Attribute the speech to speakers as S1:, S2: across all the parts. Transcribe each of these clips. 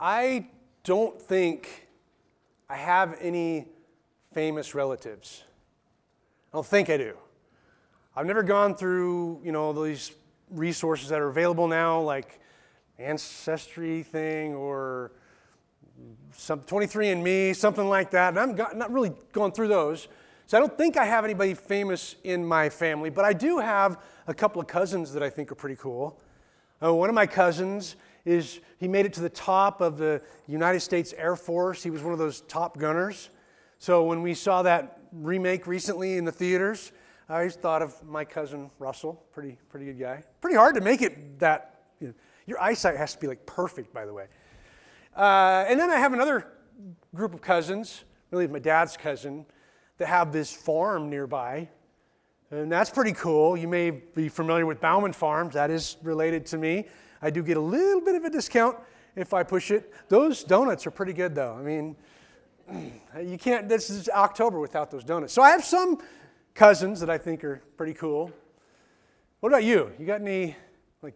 S1: I don't think I have any famous relatives. I don't think I do. I've never gone through, you know, these resources that are available now, like Ancestry thing or some 23andMe, something like that. And I'm not really going through those. So I don't think I have anybody famous in my family, but I do have a couple of cousins that I think are pretty cool. Uh, one of my cousins is he made it to the top of the United States Air Force. He was one of those top gunners. So when we saw that remake recently in the theaters, I always thought of my cousin Russell. Pretty, pretty good guy. Pretty hard to make it that. You know, your eyesight has to be like perfect, by the way. Uh, and then I have another group of cousins, really my dad's cousin, that have this farm nearby. And that's pretty cool. You may be familiar with Bauman Farms. That is related to me. I do get a little bit of a discount if I push it. Those donuts are pretty good, though. I mean, you can't, this is October without those donuts. So I have some cousins that I think are pretty cool. What about you? You got any, like,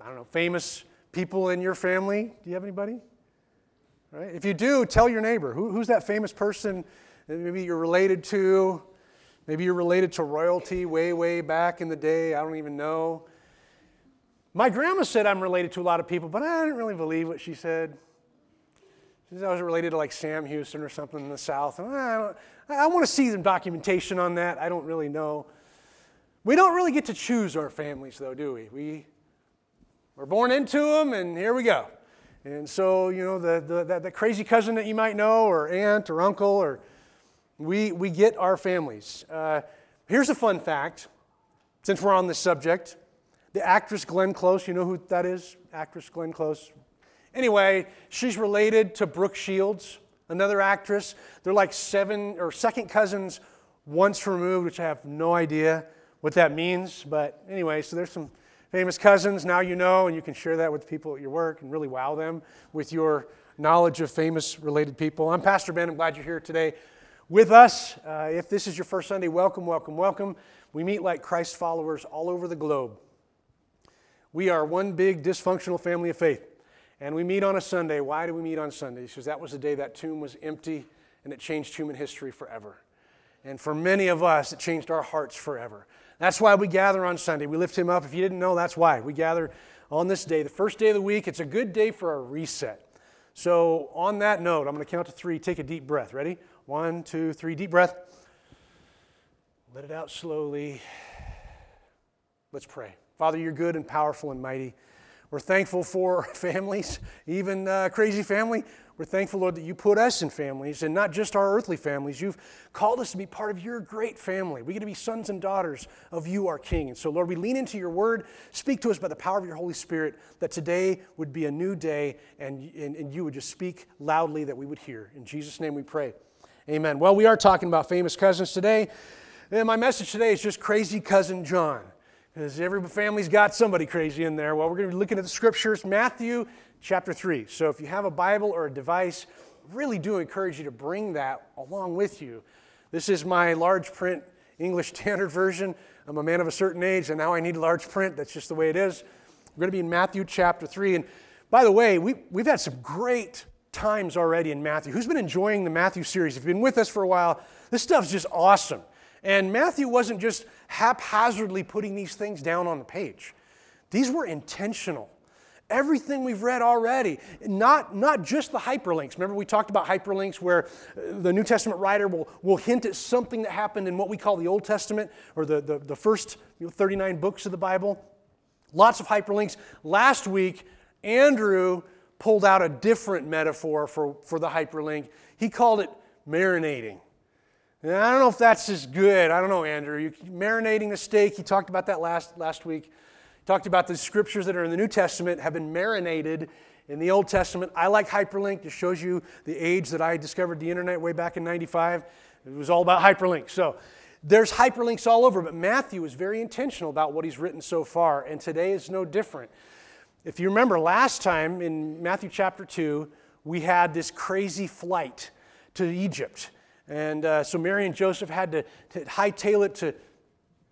S1: I don't know, famous people in your family? Do you have anybody? Right? If you do, tell your neighbor. Who, who's that famous person that maybe you're related to? Maybe you're related to royalty way, way back in the day. I don't even know. My grandma said I'm related to a lot of people, but I didn't really believe what she said. She said I was related to like Sam Houston or something in the South. I, I want to see some documentation on that. I don't really know. We don't really get to choose our families, though, do we? We are born into them, and here we go. And so, you know, the, the, that, that crazy cousin that you might know, or aunt or uncle, or we, we get our families. Uh, here's a fun fact, since we're on this subject. The actress Glenn Close, you know who that is? Actress Glenn Close. Anyway, she's related to Brooke Shields, another actress. They're like seven or second cousins once removed, which I have no idea what that means. But anyway, so there's some famous cousins. Now you know, and you can share that with people at your work and really wow them with your knowledge of famous related people. I'm Pastor Ben. I'm glad you're here today with us. Uh, if this is your first Sunday, welcome, welcome, welcome. We meet like Christ followers all over the globe. We are one big dysfunctional family of faith. And we meet on a Sunday. Why do we meet on Sundays? Because that was the day that tomb was empty and it changed human history forever. And for many of us, it changed our hearts forever. That's why we gather on Sunday. We lift him up. If you didn't know, that's why. We gather on this day, the first day of the week. It's a good day for a reset. So, on that note, I'm going to count to three. Take a deep breath. Ready? One, two, three. Deep breath. Let it out slowly. Let's pray. Father, you're good and powerful and mighty. We're thankful for families, even uh, crazy family. We're thankful, Lord, that you put us in families and not just our earthly families. You've called us to be part of your great family. We get to be sons and daughters of you, our King. And so, Lord, we lean into your word. Speak to us by the power of your Holy Spirit that today would be a new day and, and, and you would just speak loudly that we would hear. In Jesus' name we pray. Amen. Well, we are talking about famous cousins today. And my message today is just crazy cousin John. Because every family's got somebody crazy in there. Well, we're going to be looking at the scriptures, Matthew chapter 3. So if you have a Bible or a device, really do encourage you to bring that along with you. This is my large print English Standard Version. I'm a man of a certain age, and now I need large print. That's just the way it is. We're going to be in Matthew chapter 3. And by the way, we, we've had some great times already in Matthew. Who's been enjoying the Matthew series? If you've been with us for a while, this stuff's just awesome. And Matthew wasn't just haphazardly putting these things down on the page, these were intentional. Everything we've read already, not, not just the hyperlinks. Remember, we talked about hyperlinks where uh, the New Testament writer will, will hint at something that happened in what we call the Old Testament or the, the, the first you know, 39 books of the Bible. Lots of hyperlinks. Last week, Andrew pulled out a different metaphor for, for the hyperlink. He called it marinating. And I don't know if that's as good. I don't know, Andrew. You marinating the steak. He talked about that last, last week. He talked about the scriptures that are in the New Testament have been marinated in the Old Testament. I like hyperlink. It shows you the age that I discovered the internet way back in 95. It was all about hyperlinks. So there's hyperlinks all over, but Matthew is very intentional about what he's written so far, and today is no different. If you remember last time in Matthew chapter 2, we had this crazy flight to Egypt. And uh, so Mary and Joseph had to, to hightail it to,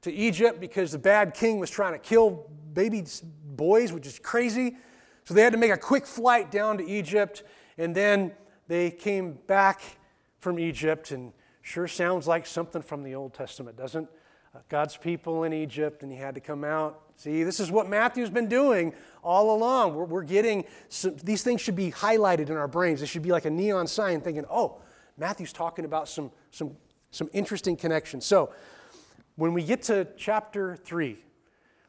S1: to Egypt because the bad king was trying to kill baby boys, which is crazy. So they had to make a quick flight down to Egypt, and then they came back from Egypt, and sure sounds like something from the Old Testament, doesn't uh, God's people in Egypt, and he had to come out. See, this is what Matthew's been doing all along. We're, we're getting some, these things should be highlighted in our brains. This should be like a neon sign thinking, oh, Matthew's talking about some, some, some interesting connections. So, when we get to chapter 3,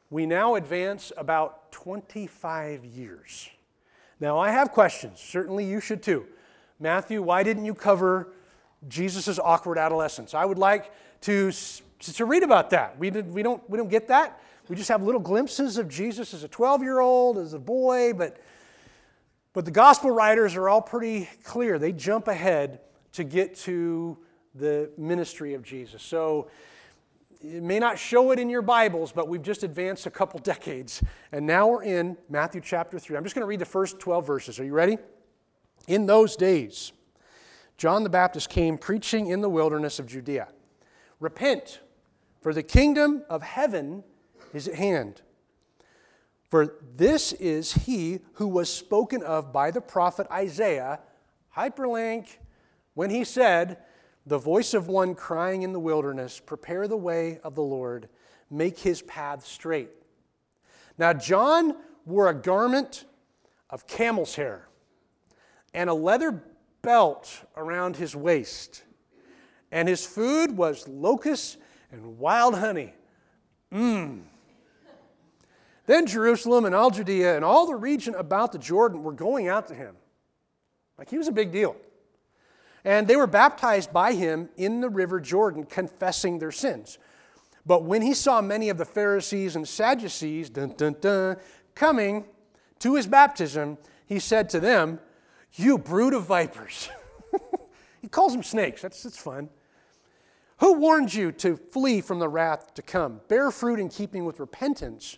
S1: we now advance about 25 years. Now, I have questions. Certainly you should too. Matthew, why didn't you cover Jesus' awkward adolescence? I would like to, to read about that. We, did, we, don't, we don't get that. We just have little glimpses of Jesus as a 12 year old, as a boy, but, but the gospel writers are all pretty clear. They jump ahead to get to the ministry of Jesus. So it may not show it in your Bibles, but we've just advanced a couple decades. And now we're in Matthew chapter 3. I'm just going to read the first 12 verses. Are you ready? In those days, John the Baptist came preaching in the wilderness of Judea Repent, for the kingdom of heaven is at hand. For this is he who was spoken of by the prophet Isaiah, hyperlink, when he said, the voice of one crying in the wilderness, Prepare the way of the Lord, make his path straight. Now, John wore a garment of camel's hair and a leather belt around his waist, and his food was locusts and wild honey. Mmm. Then Jerusalem and all Judea and all the region about the Jordan were going out to him. Like he was a big deal. And they were baptized by him in the river Jordan, confessing their sins. But when he saw many of the Pharisees and Sadducees dun, dun, dun, coming to his baptism, he said to them, You brood of vipers. he calls them snakes. That's, that's fun. Who warned you to flee from the wrath to come? Bear fruit in keeping with repentance.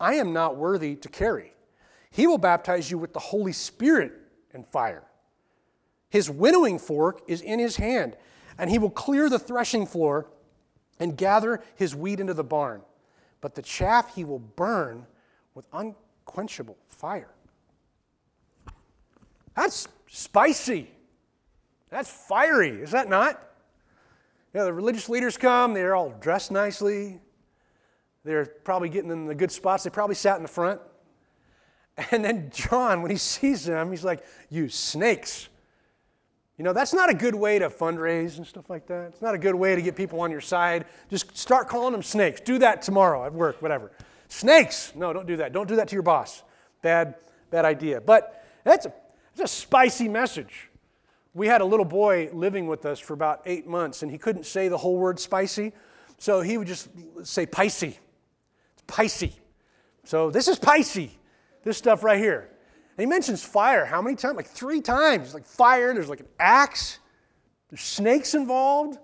S1: I am not worthy to carry. He will baptize you with the Holy Spirit and fire. His winnowing fork is in his hand, and he will clear the threshing floor and gather his wheat into the barn. But the chaff he will burn with unquenchable fire. That's spicy. That's fiery, is that not? You know, the religious leaders come, they're all dressed nicely, they're probably getting in the good spots. They probably sat in the front. And then John, when he sees them, he's like, You snakes. You know, that's not a good way to fundraise and stuff like that. It's not a good way to get people on your side. Just start calling them snakes. Do that tomorrow at work, whatever. Snakes. No, don't do that. Don't do that to your boss. Bad, bad idea. But that's a, that's a spicy message. We had a little boy living with us for about eight months, and he couldn't say the whole word spicy. So he would just say Pisces. Pisces. So this is Pisces, this stuff right here. And he mentions fire. How many times? Like three times. Like fire, there's like an axe, there's snakes involved.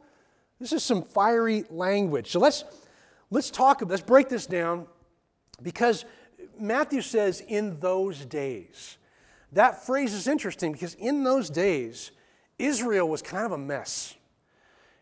S1: This is some fiery language. So let's let's talk let's break this down because Matthew says in those days. That phrase is interesting because in those days, Israel was kind of a mess.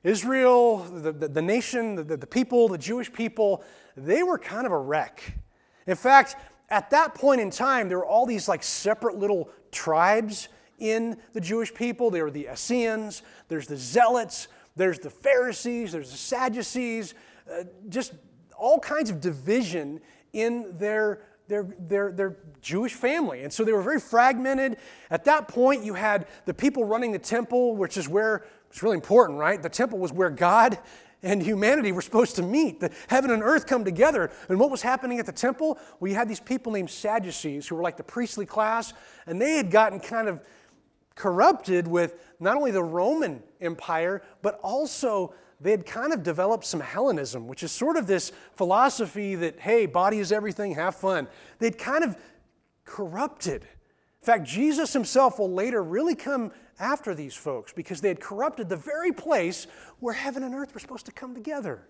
S1: Israel, the, the, the nation, the, the people, the Jewish people, they were kind of a wreck. In fact, at that point in time, there were all these like separate little tribes in the Jewish people. There were the Essenes, there's the Zealots, there's the Pharisees, there's the Sadducees, uh, just all kinds of division in their, their, their, their Jewish family. And so they were very fragmented. At that point, you had the people running the temple, which is where it's really important, right? The temple was where God and humanity were supposed to meet. The heaven and earth come together. And what was happening at the temple? We had these people named Sadducees who were like the priestly class, and they had gotten kind of corrupted with not only the Roman Empire, but also they had kind of developed some Hellenism, which is sort of this philosophy that, hey, body is everything, have fun. They'd kind of corrupted. In fact, Jesus himself will later really come after these folks because they had corrupted the very place where heaven and earth were supposed to come together.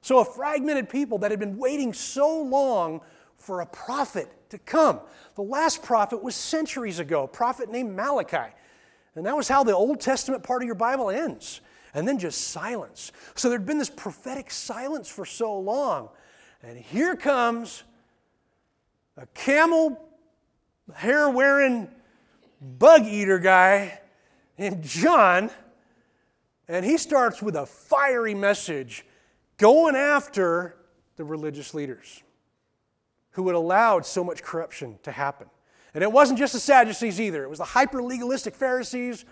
S1: So, a fragmented people that had been waiting so long for a prophet to come. The last prophet was centuries ago, a prophet named Malachi. And that was how the Old Testament part of your Bible ends. And then just silence. So there'd been this prophetic silence for so long. And here comes a camel hair wearing bug eater guy named John. And he starts with a fiery message going after the religious leaders who had allowed so much corruption to happen. And it wasn't just the Sadducees either, it was the hyper legalistic Pharisees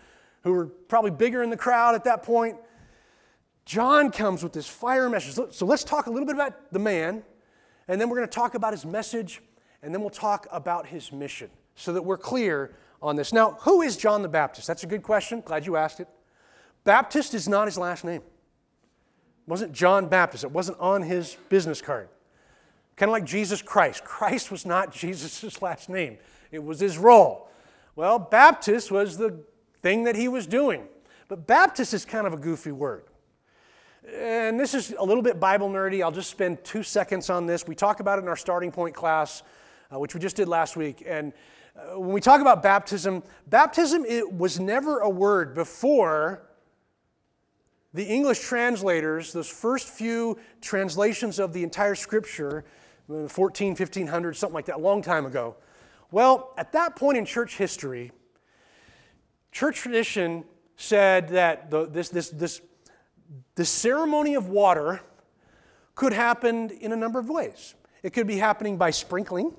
S1: who were probably bigger in the crowd at that point. John comes with this fire message. So let's talk a little bit about the man, and then we're going to talk about his message, and then we'll talk about his mission so that we're clear on this. Now, who is John the Baptist? That's a good question. Glad you asked it. Baptist is not his last name. It wasn't John Baptist, it wasn't on his business card. Kind of like Jesus Christ. Christ was not Jesus' last name, it was his role. Well, Baptist was the thing that he was doing. But Baptist is kind of a goofy word. And this is a little bit Bible nerdy. I'll just spend two seconds on this. We talk about it in our starting point class, uh, which we just did last week. And uh, when we talk about baptism, baptism it was never a word before the English translators, those first few translations of the entire scripture, 14, 1500, something like that, a long time ago. Well, at that point in church history, church tradition said that the, this, this, this, this ceremony of water could happen in a number of ways. It could be happening by sprinkling.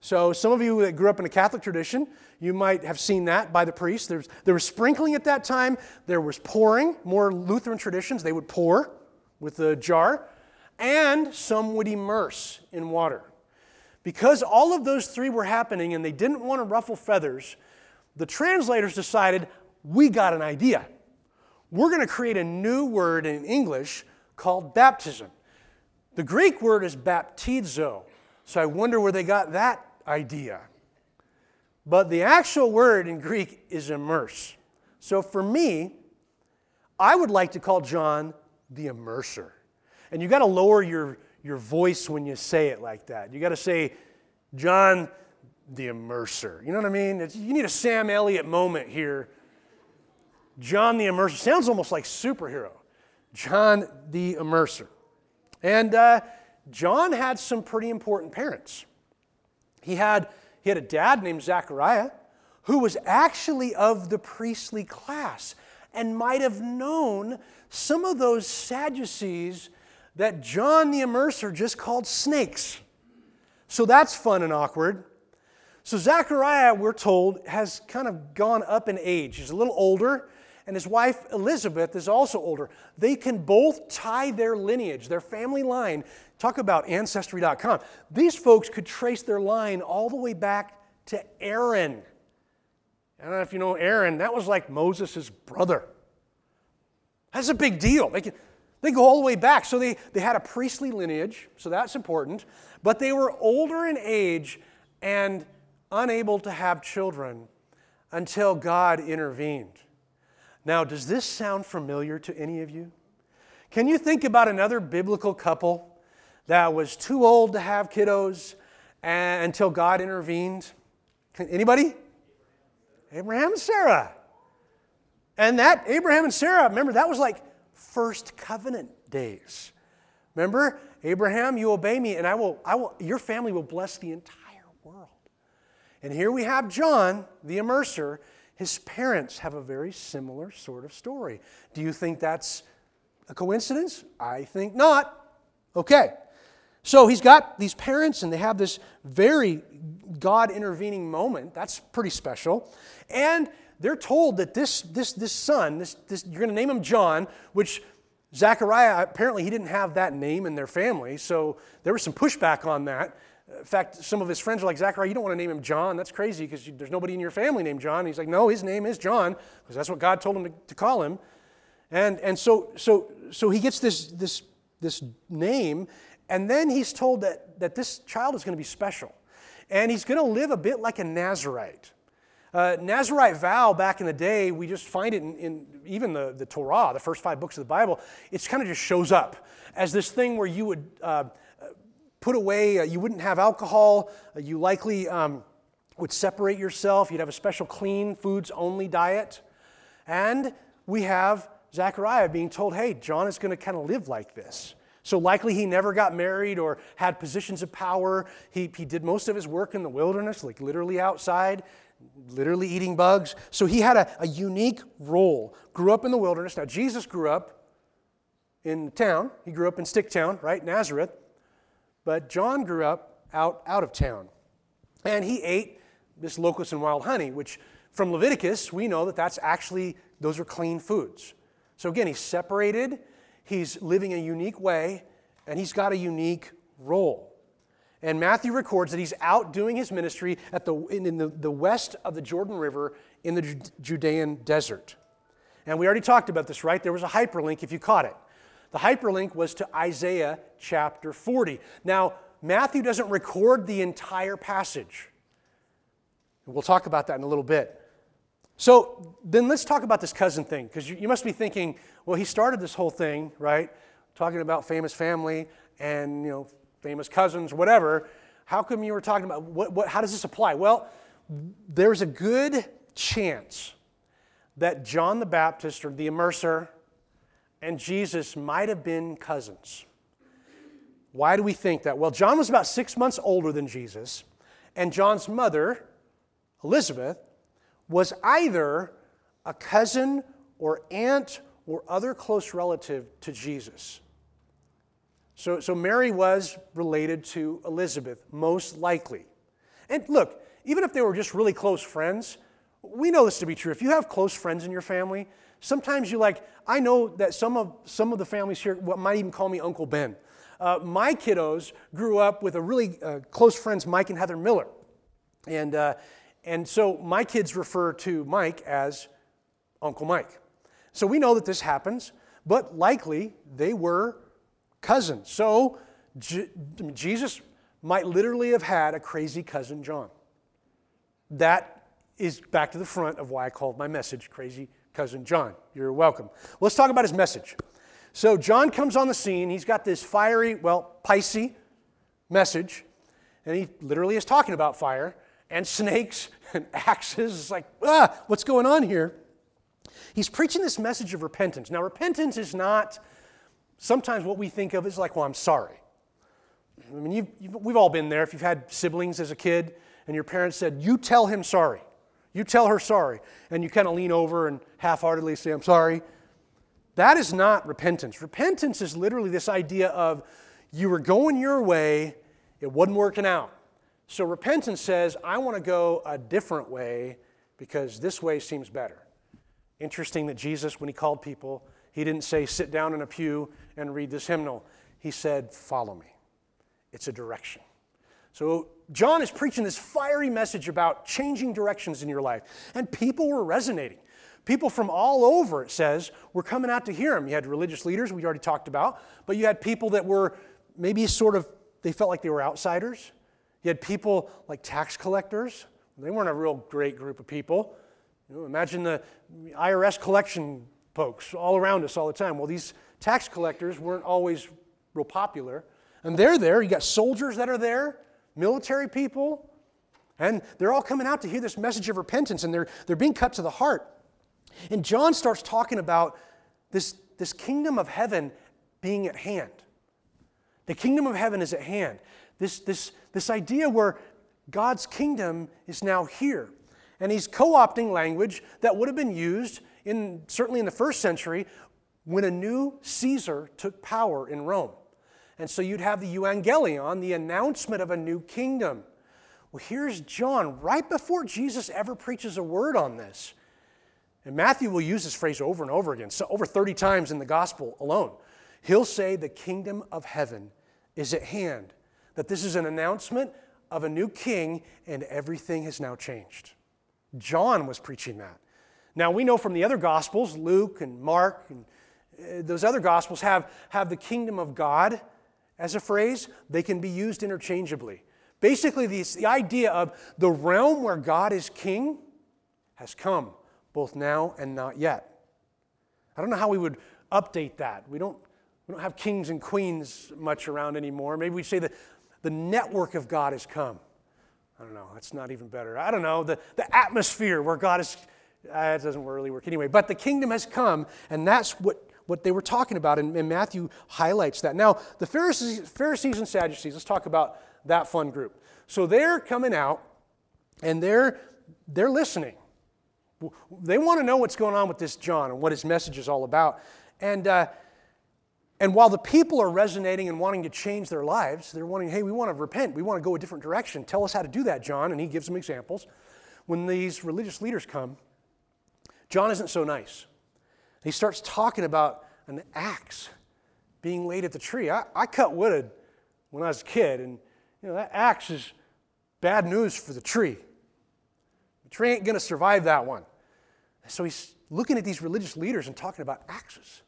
S1: So, some of you that grew up in a Catholic tradition, you might have seen that by the priest. There's, there was sprinkling at that time, there was pouring. More Lutheran traditions, they would pour with a jar and some would immerse in water. Because all of those three were happening and they didn't want to ruffle feathers, the translators decided we got an idea. We're going to create a new word in English called baptism. The Greek word is baptizo, so I wonder where they got that idea. But the actual word in Greek is immerse. So for me, I would like to call John the immerser. And you got to lower your, your voice when you say it like that. You got to say, John the Immerser. You know what I mean? It's, you need a Sam Elliott moment here. John the Immerser. Sounds almost like superhero. John the Immerser. And uh, John had some pretty important parents. He had, he had a dad named Zachariah who was actually of the priestly class and might have known some of those Sadducees that John the Immerser just called snakes. So that's fun and awkward. So Zechariah, we're told, has kind of gone up in age. He's a little older, and his wife Elizabeth is also older. They can both tie their lineage, their family line. Talk about Ancestry.com. These folks could trace their line all the way back to Aaron. I don't know if you know Aaron, that was like Moses' brother. That's a big deal. They can, they go all the way back. So they, they had a priestly lineage, so that's important. But they were older in age and unable to have children until God intervened. Now, does this sound familiar to any of you? Can you think about another biblical couple that was too old to have kiddos and, until God intervened? Anybody? Abraham and Sarah. And that, Abraham and Sarah, remember, that was like first covenant days. Remember, Abraham, you obey me, and I will, I will, your family will bless the entire world. And here we have John, the immerser. His parents have a very similar sort of story. Do you think that's a coincidence? I think not. Okay. So he's got these parents, and they have this very God intervening moment. That's pretty special. And they're told that this, this, this son, this, this, you're going to name him John, which Zechariah, apparently he didn't have that name in their family, so there was some pushback on that. In fact, some of his friends are like, Zachariah, you don't want to name him John. That's crazy because there's nobody in your family named John. And he's like, no, his name is John because that's what God told him to, to call him. And, and so, so, so he gets this, this, this name, and then he's told that, that this child is going to be special. And he's going to live a bit like a Nazarite. Uh, Nazarite vow back in the day, we just find it in, in, even the, the Torah, the first five books of the Bible. It kind of just shows up as this thing where you would uh, put away, uh, you wouldn't have alcohol, uh, you likely um, would separate yourself, you'd have a special clean foods only diet. And we have Zechariah being told, hey, John is going to kind of live like this. So likely he never got married or had positions of power. He, he did most of his work in the wilderness, like literally outside, literally eating bugs. So he had a, a unique role. Grew up in the wilderness. Now, Jesus grew up in town. He grew up in Sticktown, right? Nazareth. But John grew up out, out of town. And he ate this locust and wild honey, which from Leviticus, we know that that's actually, those are clean foods. So again, he's separated, he's living a unique way, and he's got a unique role. And Matthew records that he's out doing his ministry at the, in, the, the west of the Jordan River in the Judean desert. And we already talked about this, right? There was a hyperlink if you caught it. The hyperlink was to Isaiah chapter 40. Now, Matthew doesn't record the entire passage. We'll talk about that in a little bit. So then let's talk about this cousin thing, because you, you, must be thinking, well, he started this whole thing, right? Talking about famous family and you know famous cousins, whatever. How come you were talking about what, what how does this apply? Well, there's a good chance that John the Baptist or the immerser and Jesus might have been cousins. Why do we think that? Well, John was about six months older than Jesus, and John's mother, Elizabeth, was either a cousin or aunt or other close relative to Jesus. So, so Mary was related to Elizabeth, most likely. And look, even if they were just really close friends, we know this to be true. If you have close friends in your family, sometimes you like, I know that some of, some of the families here might even call me Uncle Ben. Uh, my kiddos grew up with a really uh, close friends, Mike and Heather Miller. And, uh, and so my kids refer to Mike as Uncle Mike. So we know that this happens, but likely they were cousins. So Jesus might literally have had a crazy cousin John. That is back to the front of why I called my message Crazy Cousin John. You're welcome. Let's talk about his message. So John comes on the scene. He's got this fiery, well, Pisces message, and he literally is talking about fire and snakes and axes. It's like, ah, what's going on here? He's preaching this message of repentance. Now, repentance is not sometimes what we think of as like, well, I'm sorry. I mean, you've, you've, we've all been there. If you've had siblings as a kid and your parents said, you tell him sorry, you tell her sorry, and you kind of lean over and half heartedly say, I'm sorry. That is not repentance. Repentance is literally this idea of you were going your way, it wasn't working out. So repentance says, I want to go a different way because this way seems better. Interesting that Jesus, when he called people, he didn't say, sit down in a pew and read this hymnal. He said, follow me. It's a direction. So John is preaching this fiery message about changing directions in your life. And people were resonating. People from all over, it says, were coming out to hear him. You had religious leaders, we already talked about, but you had people that were maybe sort of, they felt like they were outsiders. You had people like tax collectors. They weren't a real great group of people. You know, imagine the IRS collection folks all around us all the time. Well, these tax collectors weren't always real popular. And they're there. You got soldiers that are there, military people, and they're all coming out to hear this message of repentance, and they're, they're being cut to the heart. And John starts talking about this, this kingdom of heaven being at hand. The kingdom of heaven is at hand. This, this, this idea where God's kingdom is now here. And he's co opting language that would have been used in, certainly in the first century when a new Caesar took power in Rome. And so you'd have the evangelion, the announcement of a new kingdom. Well, here's John right before Jesus ever preaches a word on this. And Matthew will use this phrase over and over again, so over 30 times in the gospel alone. He'll say, The kingdom of heaven is at hand that this is an announcement of a new king and everything has now changed. John was preaching that. Now we know from the other gospels, Luke and Mark and uh, those other gospels have, have the kingdom of God as a phrase. They can be used interchangeably. Basically, the, the idea of the realm where God is king has come, both now and not yet. I don't know how we would update that. We don't, we don't have kings and queens much around anymore. Maybe we say that the network of God has come. I don't know. That's not even better. I don't know. The, the atmosphere where God is, uh, it doesn't really work anyway. But the kingdom has come, and that's what, what they were talking about. And, and Matthew highlights that. Now, the Pharisees, Pharisees and Sadducees, let's talk about that fun group. So they're coming out and they're, they're listening. They want to know what's going on with this John and what his message is all about. And, uh, and while the people are resonating and wanting to change their lives, they're wanting, hey, we want to repent. We want to go a different direction. Tell us how to do that, John. And he gives them examples. When these religious leaders come, John isn't so nice. He starts talking about an axe being laid at the tree. I, I cut wood when I was a kid, and you know, that axe is bad news for the tree. The tree ain't going to survive that one. So he's looking at these religious leaders and talking about axes.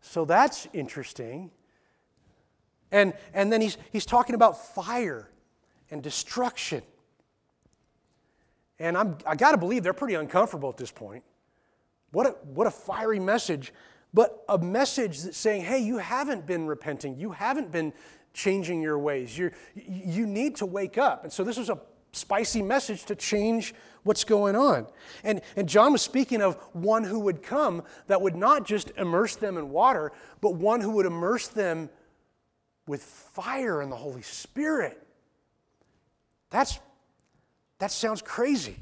S1: So that's interesting. And, and then he's, he's talking about fire and destruction. And I'm, I got to believe they're pretty uncomfortable at this point. What a, what a fiery message, but a message that's saying, hey, you haven't been repenting. You haven't been changing your ways. you you need to wake up. And so this was a spicy message to change what's going on. And, and John was speaking of one who would come that would not just immerse them in water, but one who would immerse them with fire and the Holy Spirit. That's, that sounds crazy.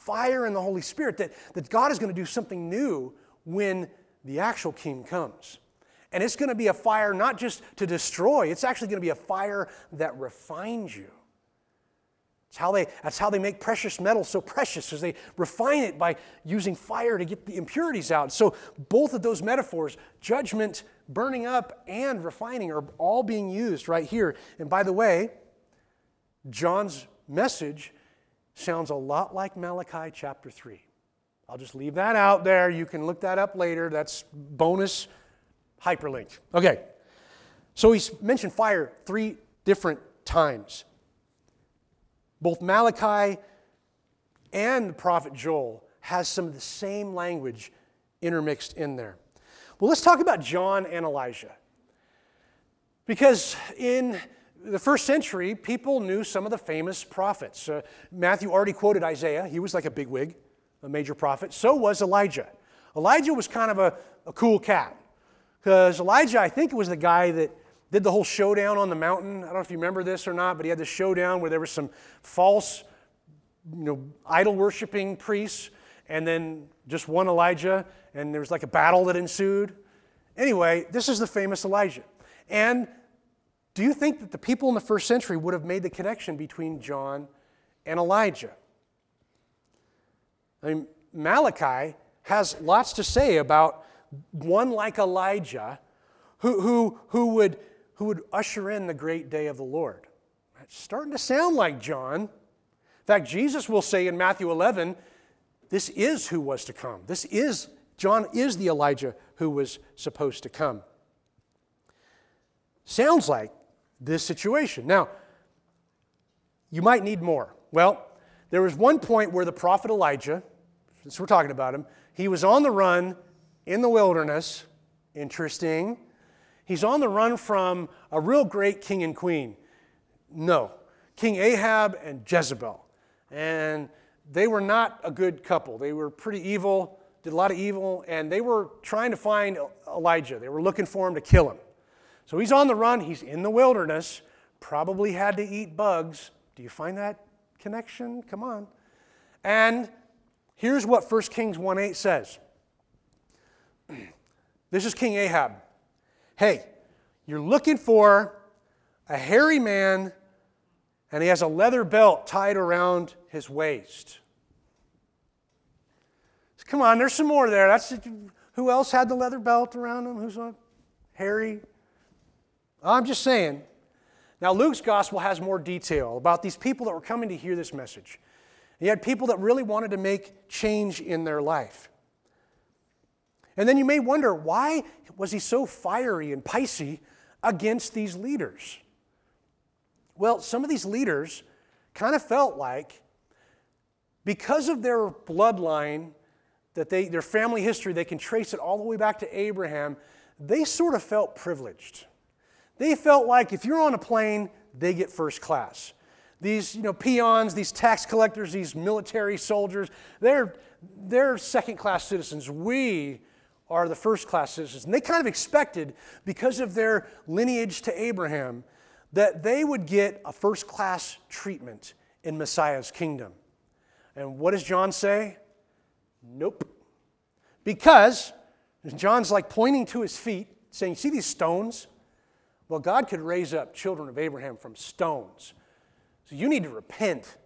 S1: Fire and the Holy Spirit, that, that God is going to do something new when the actual king comes. And it's going to be a fire not just to destroy, it's actually going to be a fire that refines you. That's how they, that's how they make precious metals so precious, because they refine it by using fire to get the impurities out. So, both of those metaphors, judgment, burning up, and refining, are all being used right here. And by the way, John's message sounds a lot like Malachi chapter 3. I'll just leave that out there. You can look that up later. That's bonus hyperlink. Okay. So he's mentioned fire three different times. Both Malachi and the prophet Joel has some of the same language intermixed in there. Well, let's talk about John and Elijah. Because in the first century, people knew some of the famous prophets. Uh, Matthew already quoted Isaiah. He was like a bigwig, a major prophet. So was Elijah. Elijah was kind of a, a cool cat. Because Elijah, I think, was the guy that did the whole showdown on the mountain. I don't know if you remember this or not, but he had this showdown where there was some false, you know, idol worshiping priests, and then just one Elijah, and there was like a battle that ensued. Anyway, this is the famous Elijah. And do you think that the people in the first century would have made the connection between John and Elijah? I mean, Malachi has lots to say about one like Elijah who, who, who would who would usher in the great day of the Lord. It's starting to sound like John. In fact, Jesus will say in Matthew 11, this is who was to come. This is, John is the Elijah who was supposed to come. Sounds like this situation. Now, you might need more. Well, there was one point where the prophet Elijah, since we're talking about him, he was on the run in the wilderness. Interesting. He's on the run from a real great king and queen. No, King Ahab and Jezebel. And they were not a good couple. They were pretty evil, did a lot of evil, and they were trying to find Elijah. They were looking for him to kill him. So he's on the run, he's in the wilderness, probably had to eat bugs. Do you find that connection? Come on. And here's what 1 Kings 1:8 says. This is King Ahab. Hey, you're looking for a hairy man, and he has a leather belt tied around his waist. Come on, there's some more there. That's who else had the leather belt around him? Who's a hairy? I'm just saying. Now, Luke's gospel has more detail about these people that were coming to hear this message. He had people that really wanted to make change in their life. And then you may wonder why was he so fiery and picey against these leaders? Well, some of these leaders kind of felt like because of their bloodline, that they, their family history, they can trace it all the way back to Abraham, they sort of felt privileged. They felt like if you're on a plane, they get first class. These you know, peons, these tax collectors, these military soldiers, they're, they're second class citizens. We are the first class citizens. And they kind of expected, because of their lineage to Abraham, that they would get a first class treatment in Messiah's kingdom. And what does John say? Nope. Because John's like pointing to his feet, saying, See these stones? Well, God could raise up children of Abraham from stones. So you need to repent,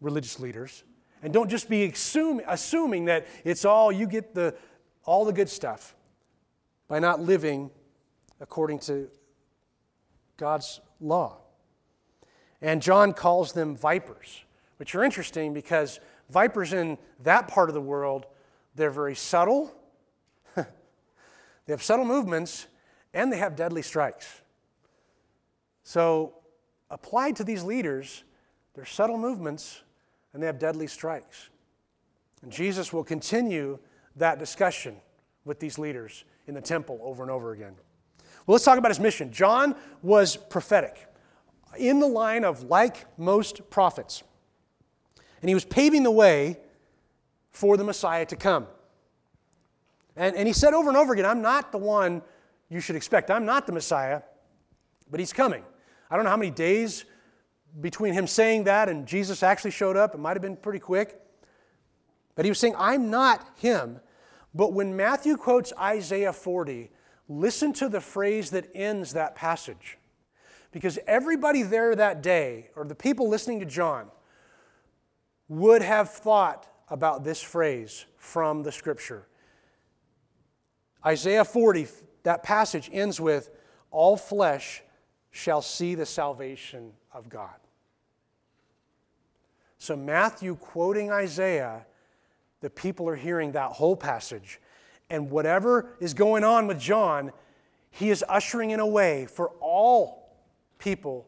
S1: religious leaders, and don't just be assuming, assuming that it's all, you get the, all the good stuff by not living according to God's law. And John calls them vipers, which are interesting because vipers in that part of the world, they're very subtle. they have subtle movements and they have deadly strikes. So, applied to these leaders, they're subtle movements and they have deadly strikes. And Jesus will continue that discussion with these leaders in the temple over and over again. Well, let's talk about his mission. John was prophetic in the line of like most prophets. And he was paving the way for the Messiah to come. And, and he said over and over again, I'm not the one you should expect. I'm not the Messiah, but he's coming. I don't know how many days between him saying that and Jesus actually showed up. It might have been pretty quick. But he was saying, I'm not him. But when Matthew quotes Isaiah 40, listen to the phrase that ends that passage. Because everybody there that day, or the people listening to John, would have thought about this phrase from the scripture. Isaiah 40, that passage ends with, All flesh shall see the salvation of God. So, Matthew quoting Isaiah, the people are hearing that whole passage. And whatever is going on with John, he is ushering in a way for all people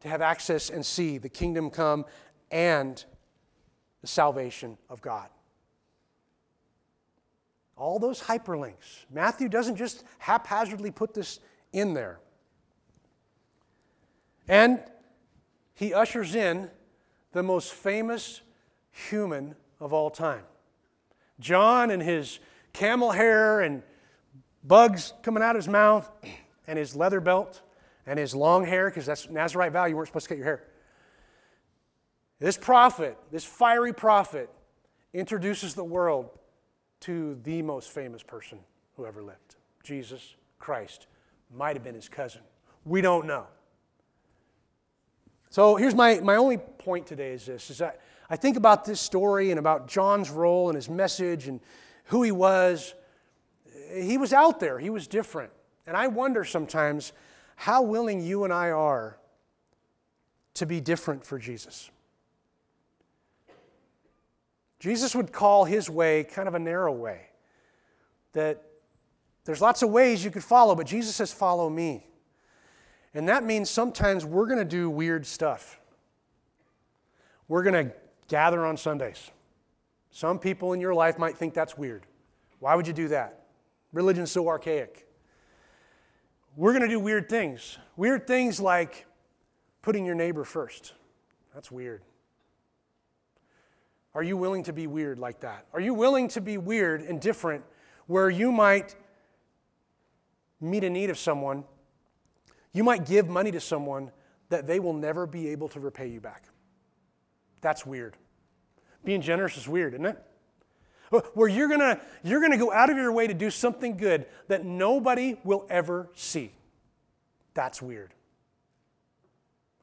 S1: to have access and see the kingdom come and the salvation of God. All those hyperlinks. Matthew doesn't just haphazardly put this in there. And he ushers in the most famous human of all time. John and his camel hair and bugs coming out of his mouth and his leather belt and his long hair, because that's Nazarite vow, you weren't supposed to cut your hair. This prophet, this fiery prophet, introduces the world to the most famous person who ever lived Jesus Christ. Might have been his cousin. We don't know. So here's my, my only point today is this is that I think about this story and about John's role and his message and who he was. He was out there, he was different. And I wonder sometimes how willing you and I are to be different for Jesus. Jesus would call his way kind of a narrow way. That there's lots of ways you could follow, but Jesus says, Follow me. And that means sometimes we're going to do weird stuff. We're going to gather on Sundays. Some people in your life might think that's weird. Why would you do that? Religion's so archaic. We're going to do weird things. Weird things like putting your neighbor first. That's weird. Are you willing to be weird like that? Are you willing to be weird and different where you might meet a need of someone you might give money to someone that they will never be able to repay you back. That's weird. Being generous is weird, isn't it? Where you're gonna, you're gonna go out of your way to do something good that nobody will ever see. That's weird.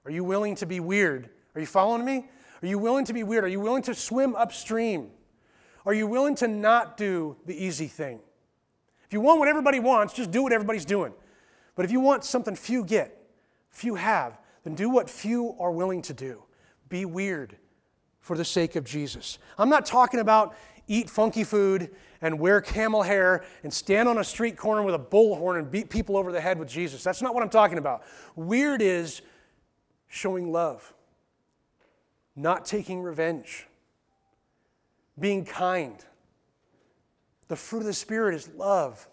S1: Are you willing to be weird? Are you following me? Are you willing to be weird? Are you willing to swim upstream? Are you willing to not do the easy thing? If you want what everybody wants, just do what everybody's doing. But if you want something few get, few have, then do what few are willing to do. Be weird for the sake of Jesus. I'm not talking about eat funky food and wear camel hair and stand on a street corner with a bullhorn and beat people over the head with Jesus. That's not what I'm talking about. Weird is showing love, not taking revenge, being kind. The fruit of the Spirit is love,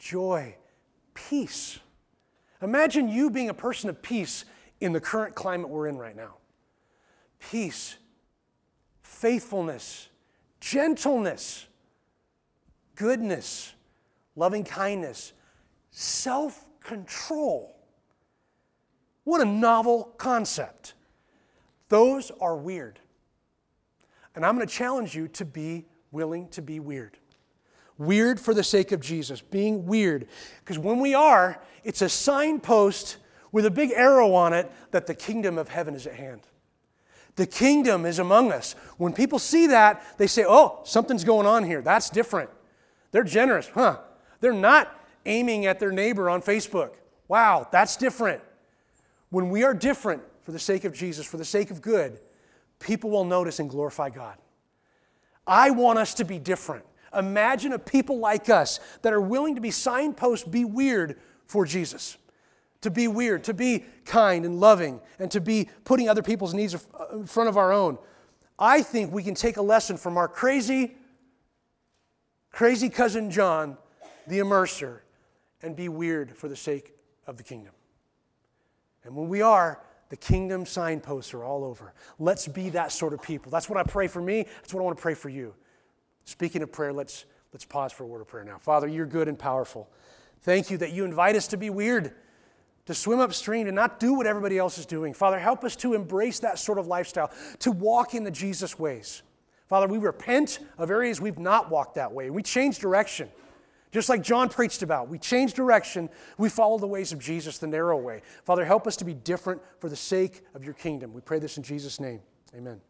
S1: joy, peace. Imagine you being a person of peace in the current climate we're in right now. Peace, faithfulness, gentleness, goodness, loving kindness, self control. What a novel concept. Those are weird. And I'm going to challenge you to be willing to be weird. Weird for the sake of Jesus, being weird. Because when we are, it's a signpost with a big arrow on it that the kingdom of heaven is at hand. The kingdom is among us. When people see that, they say, oh, something's going on here. That's different. They're generous, huh? They're not aiming at their neighbor on Facebook. Wow, that's different. When we are different for the sake of Jesus, for the sake of good, people will notice and glorify God. I want us to be different. Imagine a people like us that are willing to be signposts, be weird for Jesus. To be weird, to be kind and loving, and to be putting other people's needs in front of our own. I think we can take a lesson from our crazy, crazy cousin John, the immerser, and be weird for the sake of the kingdom. And when we are, the kingdom signposts are all over. Let's be that sort of people. That's what I pray for me. That's what I want to pray for you. Speaking of prayer, let's, let's pause for a word of prayer now. Father, you're good and powerful. Thank you that you invite us to be weird, to swim upstream, to not do what everybody else is doing. Father, help us to embrace that sort of lifestyle, to walk in the Jesus ways. Father, we repent of areas we've not walked that way. We change direction. Just like John preached about, we change direction, we follow the ways of Jesus, the narrow way. Father, help us to be different for the sake of your kingdom. We pray this in Jesus' name. Amen.